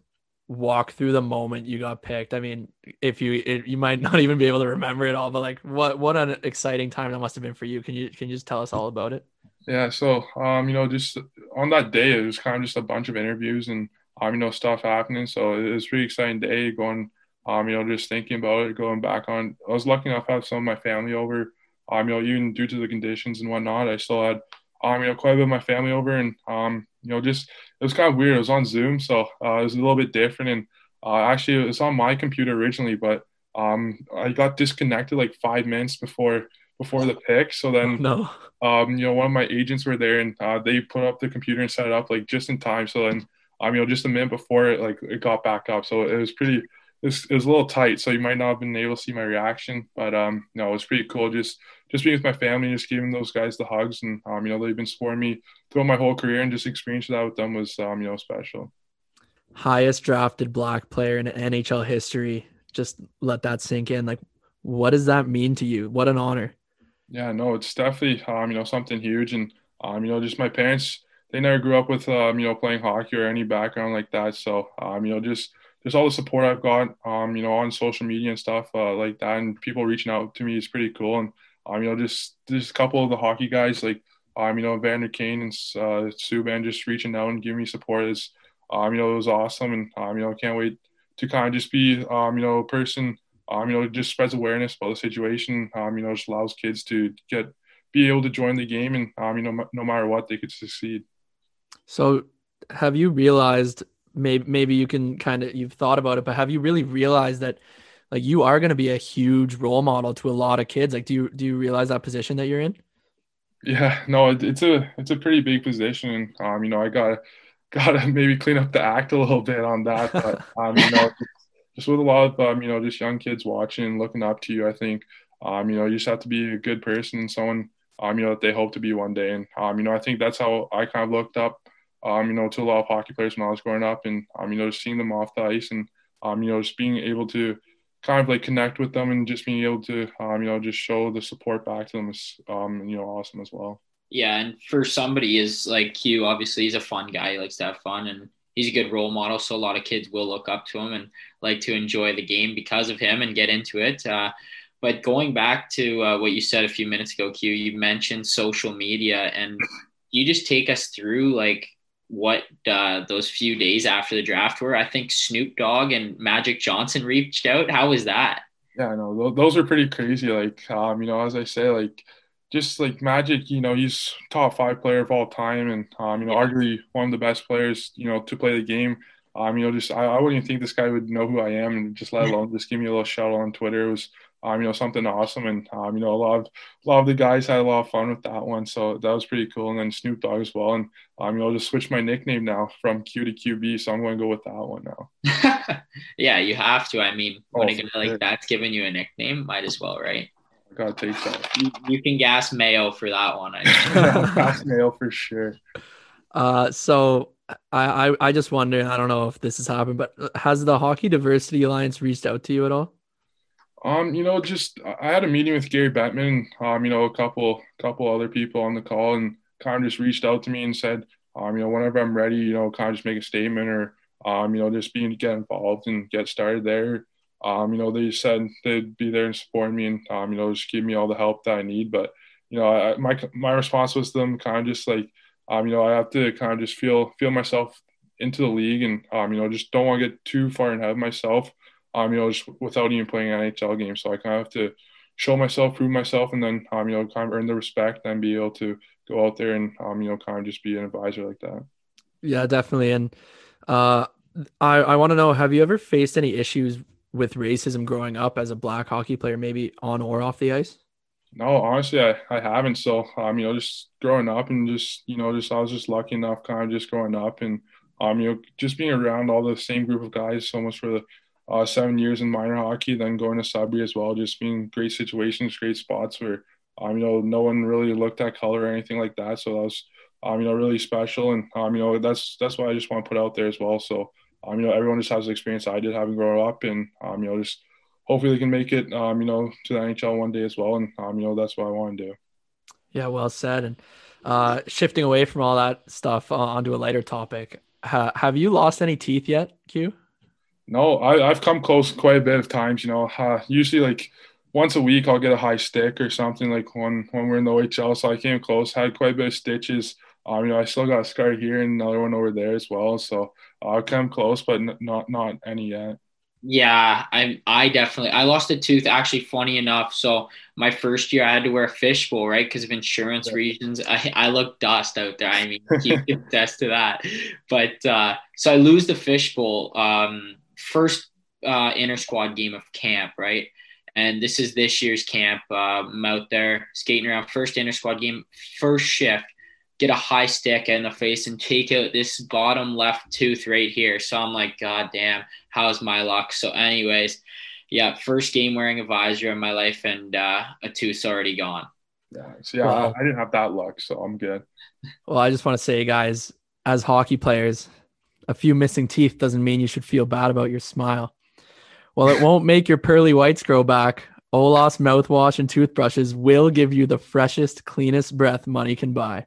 [SPEAKER 1] walk through the moment you got picked? I mean, if you it, you might not even be able to remember it all, but like what what an exciting time that must have been for you. Can you can you just tell us all about it?
[SPEAKER 3] Yeah, so um, you know, just on that day, it was kind of just a bunch of interviews and um, you know, stuff happening. So it was pretty exciting day going, um, you know, just thinking about it, going back on. I was lucky enough to have some of my family over. Um, you know, even due to the conditions and whatnot, I still had um, you know, quite a bit of my family over, and um, you know, just it was kind of weird. It was on Zoom, so uh, it was a little bit different. And uh, actually, it was on my computer originally, but um, I got disconnected like five minutes before before the pick. So then,
[SPEAKER 1] no,
[SPEAKER 3] um, you know, one of my agents were there, and uh, they put up the computer and set it up like just in time. So then, um, you know, just a minute before it like it got back up. So it was pretty. It was, it was a little tight, so you might not have been able to see my reaction, but um, no, it was pretty cool. Just just being with my family and just giving those guys the hugs and um, you know they've been supporting me throughout my whole career and just experiencing that with them was um, you know special.
[SPEAKER 1] Highest drafted black player in NHL history. Just let that sink in. Like, what does that mean to you? What an honor.
[SPEAKER 3] Yeah, no, it's definitely um, you know something huge, and um, you know just my parents they never grew up with um, you know playing hockey or any background like that, so um, you know just just all the support I've got um, you know on social media and stuff uh, like that, and people reaching out to me is pretty cool, and um, you know, just just a couple of the hockey guys like um, you know, Vander Kane and uh, Subban just reaching out and giving me support is, um, you know, it was awesome, and um, you know, can't wait to kind of just be, um, you know, a person, um, you know, just spreads awareness about the situation, um, you know, just allows kids to get be able to join the game, and um, you know, no matter what, they could succeed.
[SPEAKER 1] So, have you realized? Maybe maybe you can kind of you've thought about it, but have you really realized that? Like you are going to be a huge role model to a lot of kids. Like, do you do you realize that position that you're in?
[SPEAKER 3] Yeah, no, it, it's a it's a pretty big position. And um, you know, I got gotta maybe clean up the act a little bit on that, but um, you know, just with a lot of um, you know, just young kids watching, looking up to you, I think, um, you know, you just have to be a good person and someone, um, you know, that they hope to be one day. And um, you know, I think that's how I kind of looked up, um, you know, to a lot of hockey players when I was growing up, and um, you know, just seeing them off the ice and um, you know, just being able to kind of like connect with them and just being able to um, you know just show the support back to them is um, you know awesome as well.
[SPEAKER 2] Yeah, and for somebody is like q obviously he's a fun guy. He likes to have fun and he's a good role model. So a lot of kids will look up to him and like to enjoy the game because of him and get into it. Uh, but going back to uh, what you said a few minutes ago, Q, you mentioned social media, and you just take us through like what uh, those few days after the draft were. I think Snoop Dogg and Magic Johnson reached out. How was that?
[SPEAKER 3] Yeah, no, those are pretty crazy. Like, um, you know, as I say, like, just like Magic, you know, he's top five player of all time, and um, you know, arguably one of the best players, you know, to play the game. Um, you know, just I, I wouldn't even think this guy would know who I am, and just let alone just give me a little shout on Twitter. It was um, you know, something awesome. And, um, you know, a lot of, a lot of the guys had a lot of fun with that one. So that was pretty cool. And then Snoop Dogg as well. And, um, you know, just switch my nickname now from Q to QB. So I'm going to go with that one now.
[SPEAKER 2] yeah, you have to. I mean, when oh, a guy like that's giving you a nickname, might as well, right?
[SPEAKER 3] I gotta take that.
[SPEAKER 2] You, you can gas Mayo for that one. I
[SPEAKER 3] gas Mayo for sure.
[SPEAKER 1] Uh, so I, I I just wonder. I don't know if this has happened, but has the Hockey Diversity Alliance reached out to you at all?
[SPEAKER 3] Um, you know, just I had a meeting with Gary Bettman, um, you know, a couple couple other people on the call and kind of just reached out to me and said, um, you know, whenever I'm ready, you know, kind of just make a statement or um, you know, just being get involved and get started there. Um, you know, they said they'd be there and support me and um, you know, just give me all the help that I need. But, you know, I, my my response was to them kind of just like, um, you know, I have to kind of just feel feel myself into the league, and um, you know, just don't want to get too far ahead of myself. Um, you know, just without even playing an NHL game, so I kind of have to show myself, prove myself, and then um, you know, kind of earn the respect and be able to go out there and um, you know, kind of just be an advisor like that.
[SPEAKER 1] Yeah, definitely. And uh, I I want to know, have you ever faced any issues with racism growing up as a black hockey player, maybe on or off the ice?
[SPEAKER 3] No, honestly, I, I haven't. So, um, you know, just growing up and just, you know, just I was just lucky enough kind of just growing up and, um, you know, just being around all the same group of guys so much for the uh, seven years in minor hockey, then going to Sudbury as well, just being great situations, great spots where, um, you know, no one really looked at color or anything like that. So that was, um, you know, really special. And, um, you know, that's, that's what I just want to put out there as well. So, um, you know, everyone just has the experience I did having grown up and, um, you know, just, hopefully they can make it, um, you know, to the NHL one day as well. And, um, you know, that's what I want to do.
[SPEAKER 1] Yeah, well said. And uh, shifting away from all that stuff uh, onto a lighter topic, ha- have you lost any teeth yet, Q?
[SPEAKER 3] No, I, I've come close quite a bit of times. You know, uh, usually like once a week I'll get a high stick or something like when when we're in the OHL. So I came close, had quite a bit of stitches. Um, you know, I still got a scar here and another one over there as well. So uh, I came close, but n- not not any yet.
[SPEAKER 2] Yeah, I I definitely I lost a tooth. Actually, funny enough, so my first year I had to wear a fishbowl, right, because of insurance yeah. reasons. I I look dust out there. I mean, you can attest to that. But uh, so I lose the fishbowl. Um, first uh, inter squad game of camp, right, and this is this year's camp. Uh, I'm out there skating around. First inter squad game, first shift get a high stick in the face and take out this bottom left tooth right here. So I'm like, God damn, how's my luck? So, anyways, yeah, first game wearing a visor in my life, and uh, a tooth's already gone.
[SPEAKER 3] Yeah, so yeah, I, I didn't have that luck, so I'm good.
[SPEAKER 1] Well, I just want to say, guys, as hockey players, a few missing teeth doesn't mean you should feel bad about your smile. Well, it won't make your pearly whites grow back. Olas mouthwash and toothbrushes will give you the freshest, cleanest breath money can buy.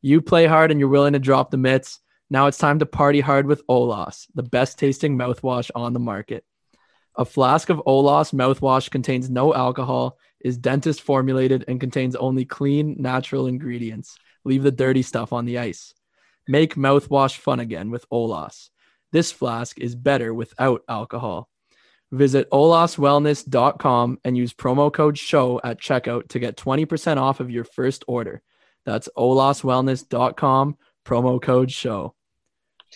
[SPEAKER 1] You play hard and you're willing to drop the mitts. Now it's time to party hard with Olas, the best tasting mouthwash on the market. A flask of Olas mouthwash contains no alcohol, is dentist formulated, and contains only clean, natural ingredients. Leave the dirty stuff on the ice. Make mouthwash fun again with Olas. This flask is better without alcohol. Visit olaswellness.com and use promo code SHOW at checkout to get 20% off of your first order. That's olaswellness.com, promo code show.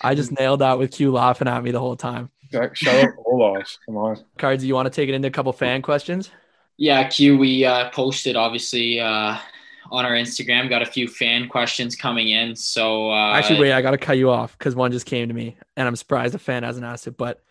[SPEAKER 1] I just nailed that with Q laughing at me the whole time.
[SPEAKER 3] Shout out Olas. Come on.
[SPEAKER 1] Cards, you want to take it into a couple fan questions?
[SPEAKER 2] Yeah, Q, we uh, posted obviously uh, on our Instagram, got a few fan questions coming in. So uh,
[SPEAKER 1] actually, wait, I got to cut you off because one just came to me and I'm surprised a fan hasn't asked it. But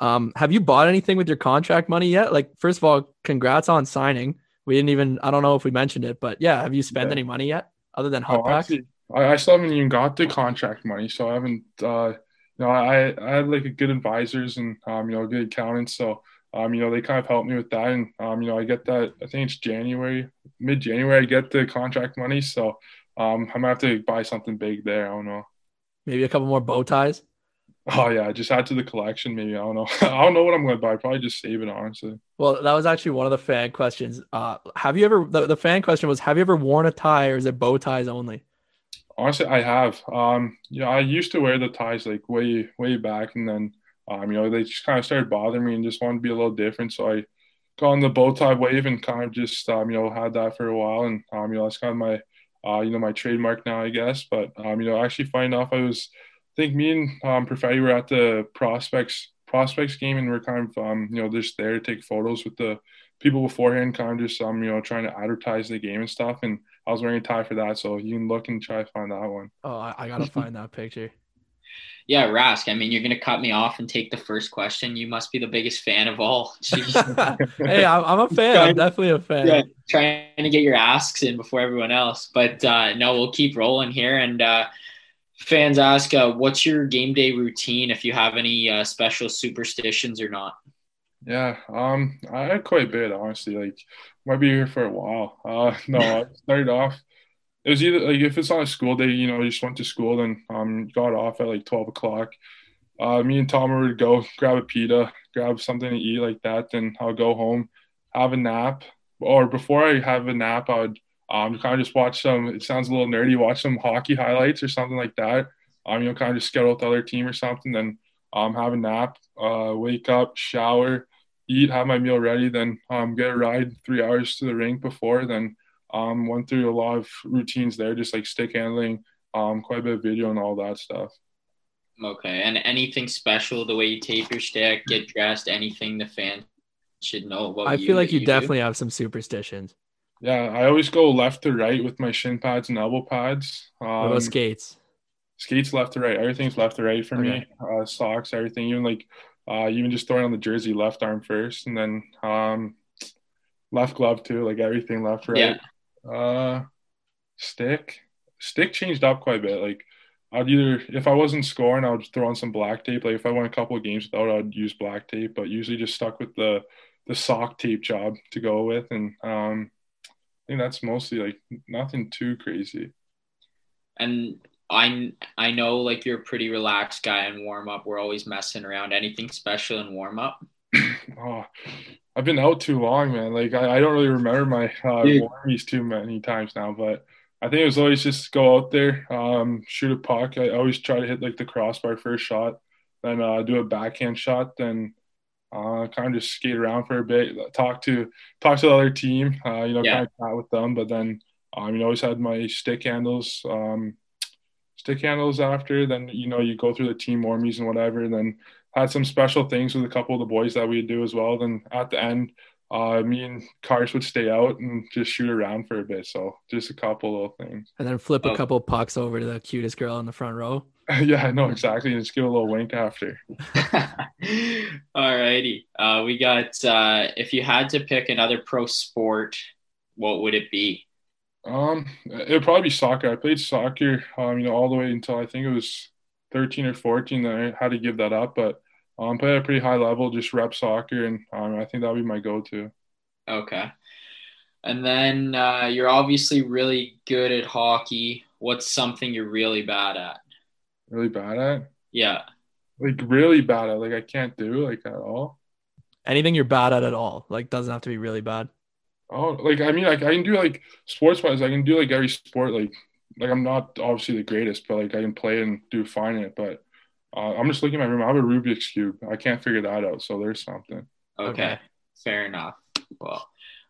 [SPEAKER 1] um, have you bought anything with your contract money yet? Like, first of all, congrats on signing. We didn't even, I don't know if we mentioned it, but yeah, have you spent yeah. any money yet? other than hot oh, packs?
[SPEAKER 3] I, I still haven't even got the contract money, so I haven't. Uh, you know, I I had like a good advisors and um, you know, good accountants, so um, you know, they kind of helped me with that, and um, you know, I get that. I think it's January, mid January, I get the contract money, so um, I'm going to have to buy something big there. I don't know.
[SPEAKER 1] Maybe a couple more bow ties.
[SPEAKER 3] Oh yeah, just add to the collection. Maybe I don't know. I don't know what I'm going to buy. Probably just save it honestly.
[SPEAKER 1] Well, that was actually one of the fan questions. Uh, have you ever? The, the fan question was, have you ever worn a tie, or is it bow ties only?
[SPEAKER 3] Honestly, I have. Um, yeah, I used to wear the ties like way way back, and then um, you know, they just kind of started bothering me and just wanted to be a little different. So I got on the bow tie wave and kind of just um, you know had that for a while, and um, you know that's kind of my uh, you know my trademark now, I guess. But um, you know, actually, find off I was I think me and um, Perfetti were at the prospects prospects game, and we're kind of um, you know just there to take photos with the people beforehand, kind of just um you know trying to advertise the game and stuff. And I was wearing a tie for that, so you can look and try to find that one.
[SPEAKER 1] Oh, I, I gotta find that picture.
[SPEAKER 2] Yeah, Rask. I mean, you're gonna cut me off and take the first question. You must be the biggest fan of all.
[SPEAKER 1] hey, I'm a fan. I'm definitely a fan. Yeah,
[SPEAKER 2] trying to get your asks in before everyone else, but uh, no, we'll keep rolling here. And uh, fans ask, uh, what's your game day routine? If you have any uh, special superstitions or not?
[SPEAKER 3] Yeah, um, I had quite a bit honestly. Like, might be here for a while. Uh, no, I started off. It was either like if it's on a school day, you know, you just went to school, then um, got off at like twelve o'clock. Uh, me and Tom would go grab a pita, grab something to eat like that. Then I'll go home, have a nap, or before I have a nap, I would um, kind of just watch some. It sounds a little nerdy. Watch some hockey highlights or something like that. um, you know, kind of just schedule out the other team or something, then um, have a nap, uh, wake up, shower, eat, have my meal ready, then um, get a ride three hours to the rink before, then um, went through a lot of routines there, just like stick handling, um, quite a bit of video and all that stuff.
[SPEAKER 2] Okay, and anything special the way you tape your stick, get dressed, anything the fan should know about
[SPEAKER 1] I
[SPEAKER 2] you
[SPEAKER 1] feel like you,
[SPEAKER 2] you
[SPEAKER 1] definitely
[SPEAKER 2] do?
[SPEAKER 1] have some superstitions.
[SPEAKER 3] Yeah, I always go left to right with my shin pads and elbow pads. Um,
[SPEAKER 1] What about skates?
[SPEAKER 3] skates left to right. Everything's left to right for me. Uh, socks, everything. Even like, uh, even just throwing on the jersey, left arm first, and then um, left glove too. Like everything left right.
[SPEAKER 2] Yeah.
[SPEAKER 3] Uh, stick, stick changed up quite a bit. Like, I'd either if I wasn't scoring, I would throw on some black tape. Like if I won a couple of games without, I'd use black tape. But usually just stuck with the the sock tape job to go with, and um, I think that's mostly like nothing too crazy.
[SPEAKER 2] And I I know like you're a pretty relaxed guy in warm up. We're always messing around. Anything special in warm up?
[SPEAKER 3] Oh, I've been out too long, man. Like I, I don't really remember my uh,
[SPEAKER 2] Dude.
[SPEAKER 3] warmies too many times now, but I think it was always just go out there, um, shoot a puck. I always try to hit like the crossbar first shot, then uh, do a backhand shot, then uh, kind of just skate around for a bit, talk to talk to the other team, uh, you know,
[SPEAKER 2] Yeah.
[SPEAKER 3] kind of chat with them. But then, um, you know, always had my stick handles, um, stick handles after. Then you know, you go through the team warmies and whatever. And then had some special things with a couple of the boys that we'd do as well. Then at the end, uh, me and Cars would stay out and just shoot around for a bit. So just a couple little things.
[SPEAKER 1] And then flip a
[SPEAKER 2] Oh.
[SPEAKER 1] couple pucks over to the cutest girl in the front row.
[SPEAKER 3] yeah, I know exactly. And just give a little wink after.
[SPEAKER 2] Alrighty. Uh, we got uh, if you had to pick another pro sport, what would it be?
[SPEAKER 3] Um, it'd probably be soccer. I played soccer, um, you know, all the way until I think it was 13 or 14. Then I had to give that up, but um, played at a pretty high level, just rep soccer, and um, I think that would be my go-to.
[SPEAKER 2] Okay. And then uh, you're obviously really good at hockey. What's something you're really bad at?
[SPEAKER 3] Really bad at,
[SPEAKER 2] Yeah.
[SPEAKER 3] like really bad at, like I can't do like at all.
[SPEAKER 1] Anything you're bad at at all. Like doesn't have to be really bad.
[SPEAKER 3] Oh, like I mean, like I can do like sports wise, I can do like every sport. Like, like I'm not obviously the greatest, but like I can play and do fine in it. But uh, I'm just looking at my room. I have a Rubik's cube. I can't figure that out. So there's something.
[SPEAKER 2] Okay.
[SPEAKER 1] Okay.
[SPEAKER 2] Fair enough. Well,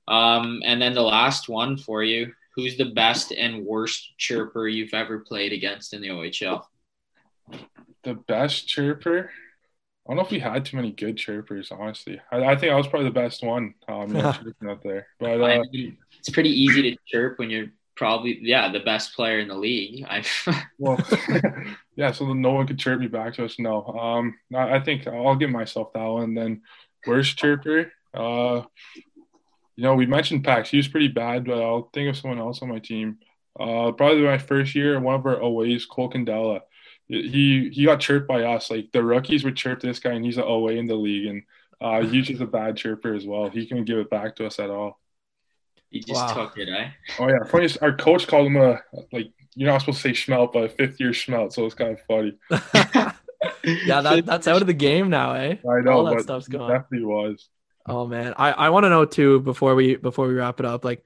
[SPEAKER 2] um, and then the last one for you. Who's the best and worst chirper you've ever played against in the OHL?
[SPEAKER 3] The best chirper. I don't know if we had too many good chirpers, honestly. I, I think I was probably the best one, um, you know, chirping out there. But
[SPEAKER 2] I
[SPEAKER 3] uh,
[SPEAKER 2] mean, it's pretty easy to chirp when you're probably yeah the best player in the league. I
[SPEAKER 3] well, yeah. So no one could chirp me back to us. No, um, I, I think I'll give myself that one. Then worst chirper. Uh, you know, we mentioned Pax. He was pretty bad, but I'll think of someone else on my team. Uh, probably my first year, one of our aways, Cole Candella. He he got chirped by us. Like the rookies would chirp this guy, and he's an away in the league, and uh, he's just a bad chirper as well. He couldn't give it back to us at all.
[SPEAKER 2] You just
[SPEAKER 1] Wow.
[SPEAKER 2] took it, eh?
[SPEAKER 3] Oh yeah, funny. Our coach called him a like you're not supposed to say schmelt, but a fifth year schmelt, so it's kind of funny.
[SPEAKER 1] yeah, that, that's out of the game now, eh?
[SPEAKER 3] I know,
[SPEAKER 1] All that
[SPEAKER 3] but
[SPEAKER 1] stuff's
[SPEAKER 3] he
[SPEAKER 1] gone.
[SPEAKER 3] definitely was.
[SPEAKER 1] Oh man, I, I want to know too before we before we wrap it up, like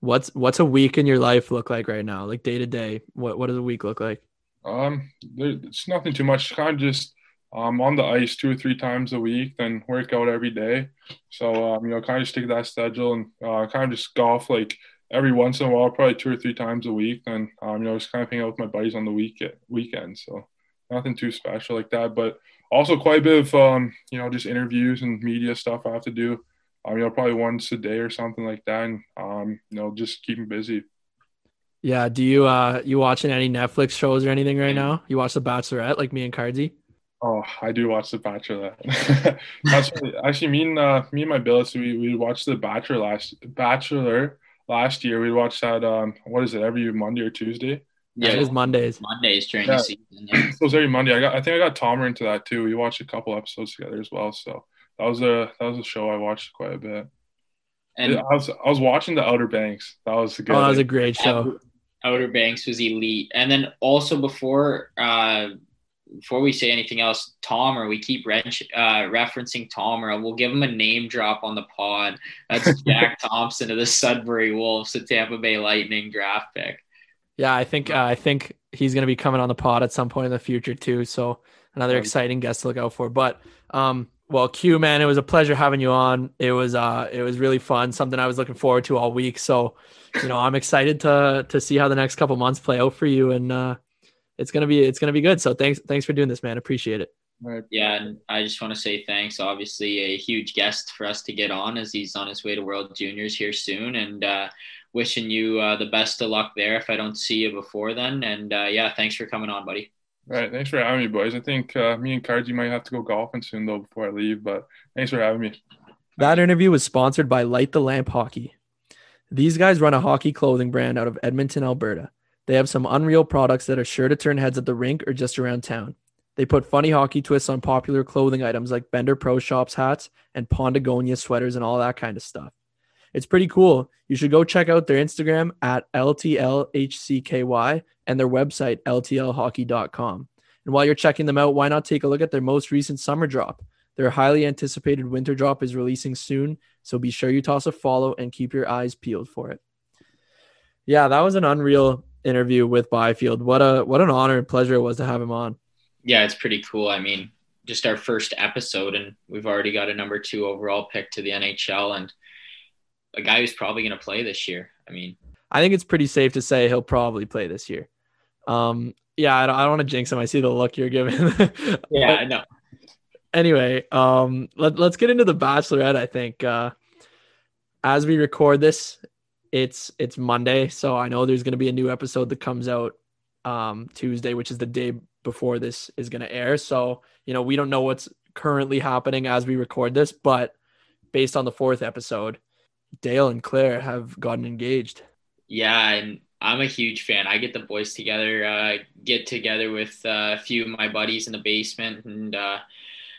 [SPEAKER 1] what's what's a week in your life look like right now, like day to day? What what does a week look like?
[SPEAKER 3] Um, there, it's nothing too much. Kind of just um on the ice two or three times a week, then work out every day. So um, you know, kind of stick to that schedule and uh, kind of just golf like every once in a while, probably two or three times a week. Then um, you know, just kind of hang out with my buddies on the week weekend. So nothing too special like that, but also quite a bit of um, you know, just interviews and media stuff I have to do. Um, you know, probably once a day or something like that, and um, you know, just keeping busy.
[SPEAKER 1] Yeah, do you uh you watching any Netflix shows or anything right now? You watch The Bachelorette like me and Cardsy?
[SPEAKER 3] Oh, I do watch The Bachelor. That's what- actually me and uh, me and my billets. We we watched The Bachelor last Bachelor last year. We watched that. Um, what is it? Every Monday or Tuesday.
[SPEAKER 2] Yeah,
[SPEAKER 1] it is Mondays.
[SPEAKER 2] Mondays during
[SPEAKER 3] Yeah.
[SPEAKER 2] the season. Yeah.
[SPEAKER 3] So it was every Monday. I got. I think I got Tomer into that too. We watched a couple episodes together as well. So that was a that was a show I watched quite a bit.
[SPEAKER 2] And
[SPEAKER 3] I was I was watching The Outer Banks. That was a good.
[SPEAKER 1] Oh, that was a great show.
[SPEAKER 2] Outer, Outer Banks was elite. And then also before uh, before we say anything else, Tom or we keep wrench, uh, referencing Tomer. We'll give him a name drop on the pod. That's Jack Thompson of the Sudbury Wolves, the Tampa Bay Lightning draft pick.
[SPEAKER 1] Yeah, I think uh, I think he's going to be coming on the pod at some point in the future too. So another exciting guest to look out for. But um, well, Q man, it was a pleasure having you on. It was uh, it was really fun. Something I was looking forward to all week. So, you know, I'm excited to to see how the next couple months play out for you, and uh, it's gonna be it's gonna be good. So thanks thanks for doing this, man. Appreciate it.
[SPEAKER 2] Yeah, and I just want to say thanks. Obviously, a huge guest for us to get on as he's on his way to World Juniors here soon, and uh, wishing you uh, the best of luck there. If I don't see you before then, and uh, yeah, thanks for coming on, buddy.
[SPEAKER 3] All right, thanks for having me, boys. I think uh, me and Cardi might have to go golfing soon though before I leave, but thanks for having me.
[SPEAKER 1] That interview was sponsored by Light the Lamp Hockey. These guys run a hockey clothing brand out of Edmonton, Alberta. They have some unreal products that are sure to turn heads at the rink or just around town. They put funny hockey twists on popular clothing items like Bender Pro Shops hats and Pondagonia sweaters and all that kind of stuff. It's pretty cool. You should go check out their Instagram at LTLHCKY and their website, ltlhockey.com. And while you're checking them out, why not take a look at their most recent summer drop? Their highly anticipated winter drop is releasing soon, so be sure you toss a follow and keep your eyes peeled for it. Yeah, that was an unreal interview with Byfield. What a what an honor and pleasure it was to have him on
[SPEAKER 2] yeah, it's pretty cool. I mean, just our first episode, and we've already got a number two overall pick to the NHL, and a guy who's probably going to play this year. I mean,
[SPEAKER 1] I think it's pretty safe to say he'll probably play this year. Um, yeah, I don't, I don't want to jinx him. I see the look you're giving.
[SPEAKER 2] yeah, I know.
[SPEAKER 1] Anyway, um, let, let's get into the Bachelorette. I think uh, as we record this, it's it's Monday, so I know there's going to be a new episode that comes out um, Tuesday, which is the day before this is going to air. So, you know, we don't know what's currently happening as we record this, but based on the fourth episode, Dale and Clare have gotten engaged.
[SPEAKER 2] Yeah, and I'm a huge fan. I get the boys together, uh, get together with uh, a few of my buddies in the basement, and uh,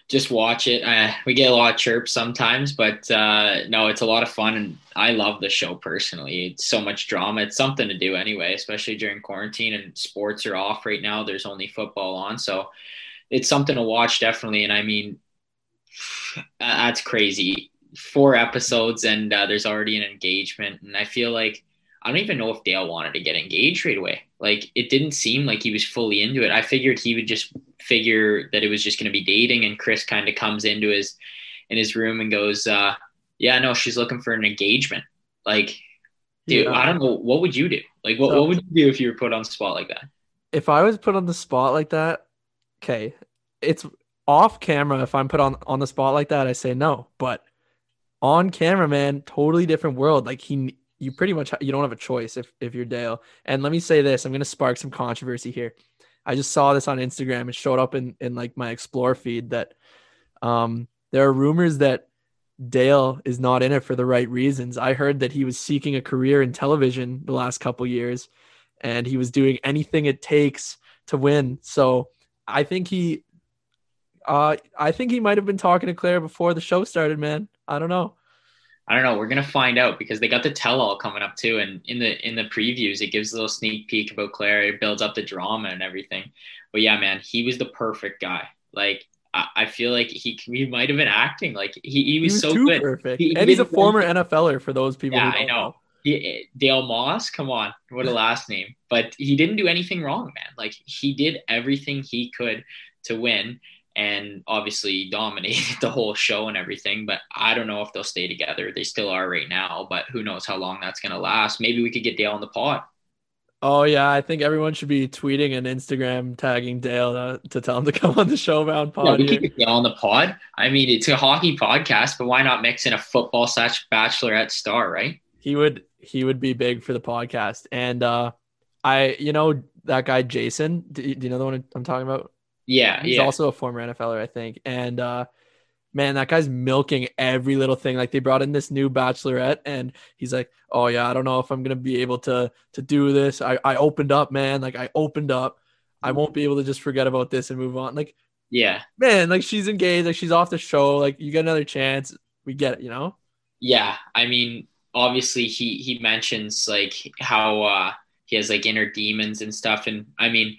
[SPEAKER 2] just watch it. Uh, we get a lot of chirps sometimes, but uh, no, it's a lot of fun, and I love the show personally. It's so much drama. It's something to do anyway, especially during quarantine and sports are off right now. There's only football on, so it's something to watch definitely. And I mean, that's crazy. Four episodes, and uh, there's already an engagement, and I feel like I don't even know if Dale wanted to get engaged right away. Like it didn't seem like he was fully into it. I figured he would just figure that it was just going to be dating, and Chris kind of comes into his in his room and goes, uh, "Yeah, no, she's looking for an engagement." Like, dude, yeah. I don't know. What would you do? Like, what, so, what would you do if you were put on the spot like that?
[SPEAKER 1] If I was put on the spot like that, okay, it's off camera. If I'm put on on the spot like that, I say no. But on camera, man, totally different world. Like he you pretty much you don't have a choice if if you're Dale. And let me say this, I'm going to spark some controversy here. I just saw this on Instagram. It showed up in in like my explore feed that um there are rumors that Dale is not in it for the right reasons. I heard that he was seeking a career in television the last couple years and he was doing anything it takes to win. So I think he uh I think he might have been talking to Clare before the show started, man. I don't know.
[SPEAKER 2] I don't know. We're gonna find out because they got the tell all coming up too, and in the in the previews, it gives a little sneak peek about Clare. It builds up the drama and everything. But yeah, man, he was the perfect guy. Like I, I feel like he he might have been acting. Like he, he was, he was so good.
[SPEAKER 1] Perfect. He, and he's a former NFLer for those people.
[SPEAKER 2] Yeah, I know. know. He, Dale Moss, come on, what a last name! But he didn't do anything wrong, man. Like he did everything he could to win and obviously dominated the whole show and everything. But I don't know if they'll stay together. They still are right now, but who knows how long that's going to last. Maybe we could get Dale on the pod.
[SPEAKER 1] Oh yeah, I think everyone should be tweeting and Instagram tagging Dale to, to tell him to come on the Showbound pod.
[SPEAKER 2] Yeah, we could get Dale on the pod. I mean, it's a hockey podcast, but why not mix in a football slash bachelorette star, right?
[SPEAKER 1] He would he would be big for the podcast. And uh I you know that guy Jason, do you, do you know the one I'm talking about?
[SPEAKER 2] Yeah,
[SPEAKER 1] he's
[SPEAKER 2] yeah.
[SPEAKER 1] also a former NFLer, I think. And uh, man, that guy's milking every little thing. Like they brought in this new bachelorette, and he's like, "Oh yeah, I don't know if I'm gonna be able to to do this. I I opened up, man. Like I opened up. I won't be able to just forget about this and move on. Like,
[SPEAKER 2] yeah,
[SPEAKER 1] man. Like she's engaged. Like she's off the show. Like you get another chance. We get it. You know.
[SPEAKER 2] Yeah, I mean, obviously he he mentions like how uh he has like inner demons and stuff, and I mean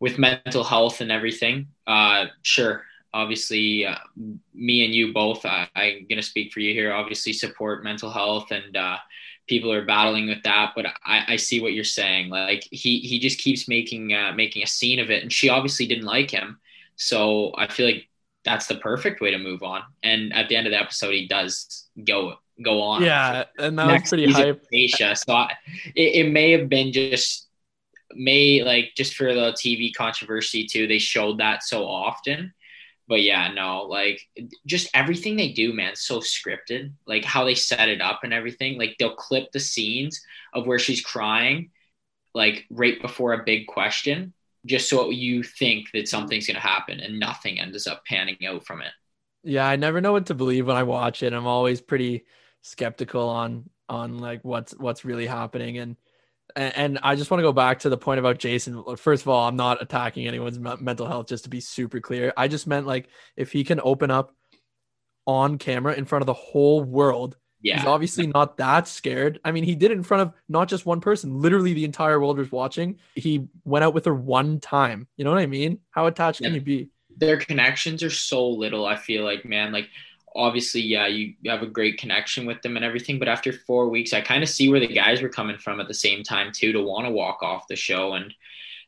[SPEAKER 2] with mental health and everything, uh, sure, obviously uh, me and you both I, i'm going to speak for you here. Obviously support mental health and uh, people are battling with that but I, I see what you're saying. Like he he just keeps making uh, making a scene of it and she obviously didn't like him. So i feel like that's the perfect way to move on. And at the end of the episode he does go go on.
[SPEAKER 1] Yeah and that was pretty hype.
[SPEAKER 2] Asia. so I, it, it may have been just may like just for the tv controversy too they showed that so often but yeah, no, like just everything they do, man, so scripted. Like how they set it up and everything. Like they'll clip the scenes of where she's crying, like right before a big question, just so you think that something's gonna happen, and nothing ends up panning out from it.
[SPEAKER 1] Yeah, I never know what to believe when I watch it. I'm always pretty skeptical on on like what's what's really happening and and I just want to go back to the point about Jason. First of all, I'm not attacking anyone's mental health, just to be super clear. I just meant like if he can open up on camera in front of the whole world, yeah. he's obviously not that scared. I mean, he did it in front of not just one person, literally the entire world was watching. He went out with her one time. You know what I mean? How attached yeah. can you be?
[SPEAKER 2] Their connections are so little. I feel like, man, like obviously, yeah, you have a great connection with them and everything. But after four weeks, I kind of see where the guys were coming from at the same time too, to want to walk off the show. And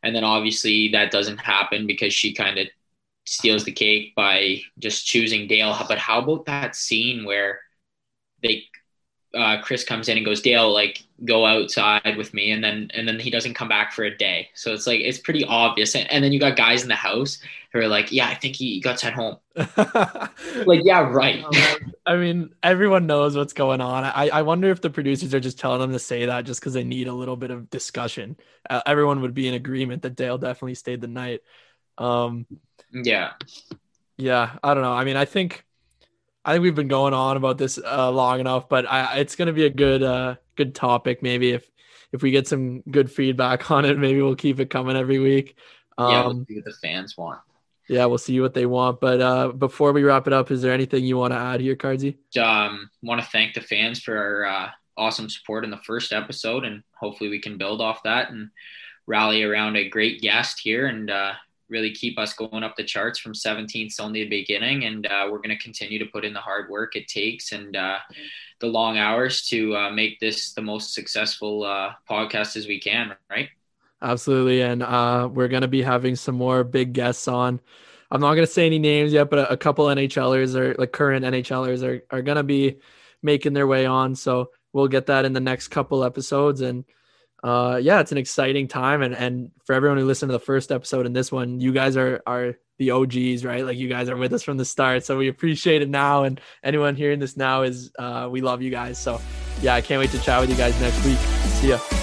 [SPEAKER 2] and then obviously that doesn't happen because she kind of steals the cake by just choosing Dale. But how about that scene where they uh, Chris comes in and goes, Dale, like go outside with me, and then and then he doesn't come back for a day. So it's like it's pretty obvious. And, and then you got guys in the house who are like, yeah, I think he got sent home. like, yeah, right.
[SPEAKER 1] I mean, everyone knows what's going on. I I wonder if the producers are just telling them to say that just because they need a little bit of discussion. Uh, everyone would be in agreement that Dale definitely stayed the night. Um,
[SPEAKER 2] yeah,
[SPEAKER 1] yeah. I don't know. I mean, I think I think we've been going on about this uh, long enough, but I, it's going to be a good uh, good topic. Maybe if if we get some good feedback on it, maybe we'll keep it coming every week.
[SPEAKER 2] Um, yeah, we'll um, see what the fans want.
[SPEAKER 1] Yeah, we'll see what they want. But uh, before we wrap it up, is there anything you want to add here, Cardsy?
[SPEAKER 2] Um, want to thank the fans for our uh, awesome support in the first episode, and hopefully we can build off that and rally around a great guest here and uh, really keep us going up the charts from 17th only the beginning. And uh, we're going to continue to put in the hard work it takes and uh, the long hours to uh, make this the most successful uh, podcast as we can, right?
[SPEAKER 1] Absolutely. And uh, we're going to be having some more big guests on. I'm not going to say any names yet, but a, a couple NHLers or like current NHLers are, are going to be making their way on. So we'll get that in the next couple episodes. And uh, yeah, it's an exciting time. And, and for everyone who listened to the first episode and this one, you guys are, are the OGs, right? Like you guys are with us from the start. So we appreciate it now. And anyone hearing this now is, uh, we love you guys. So yeah, I can't wait to chat with you guys next week. See ya.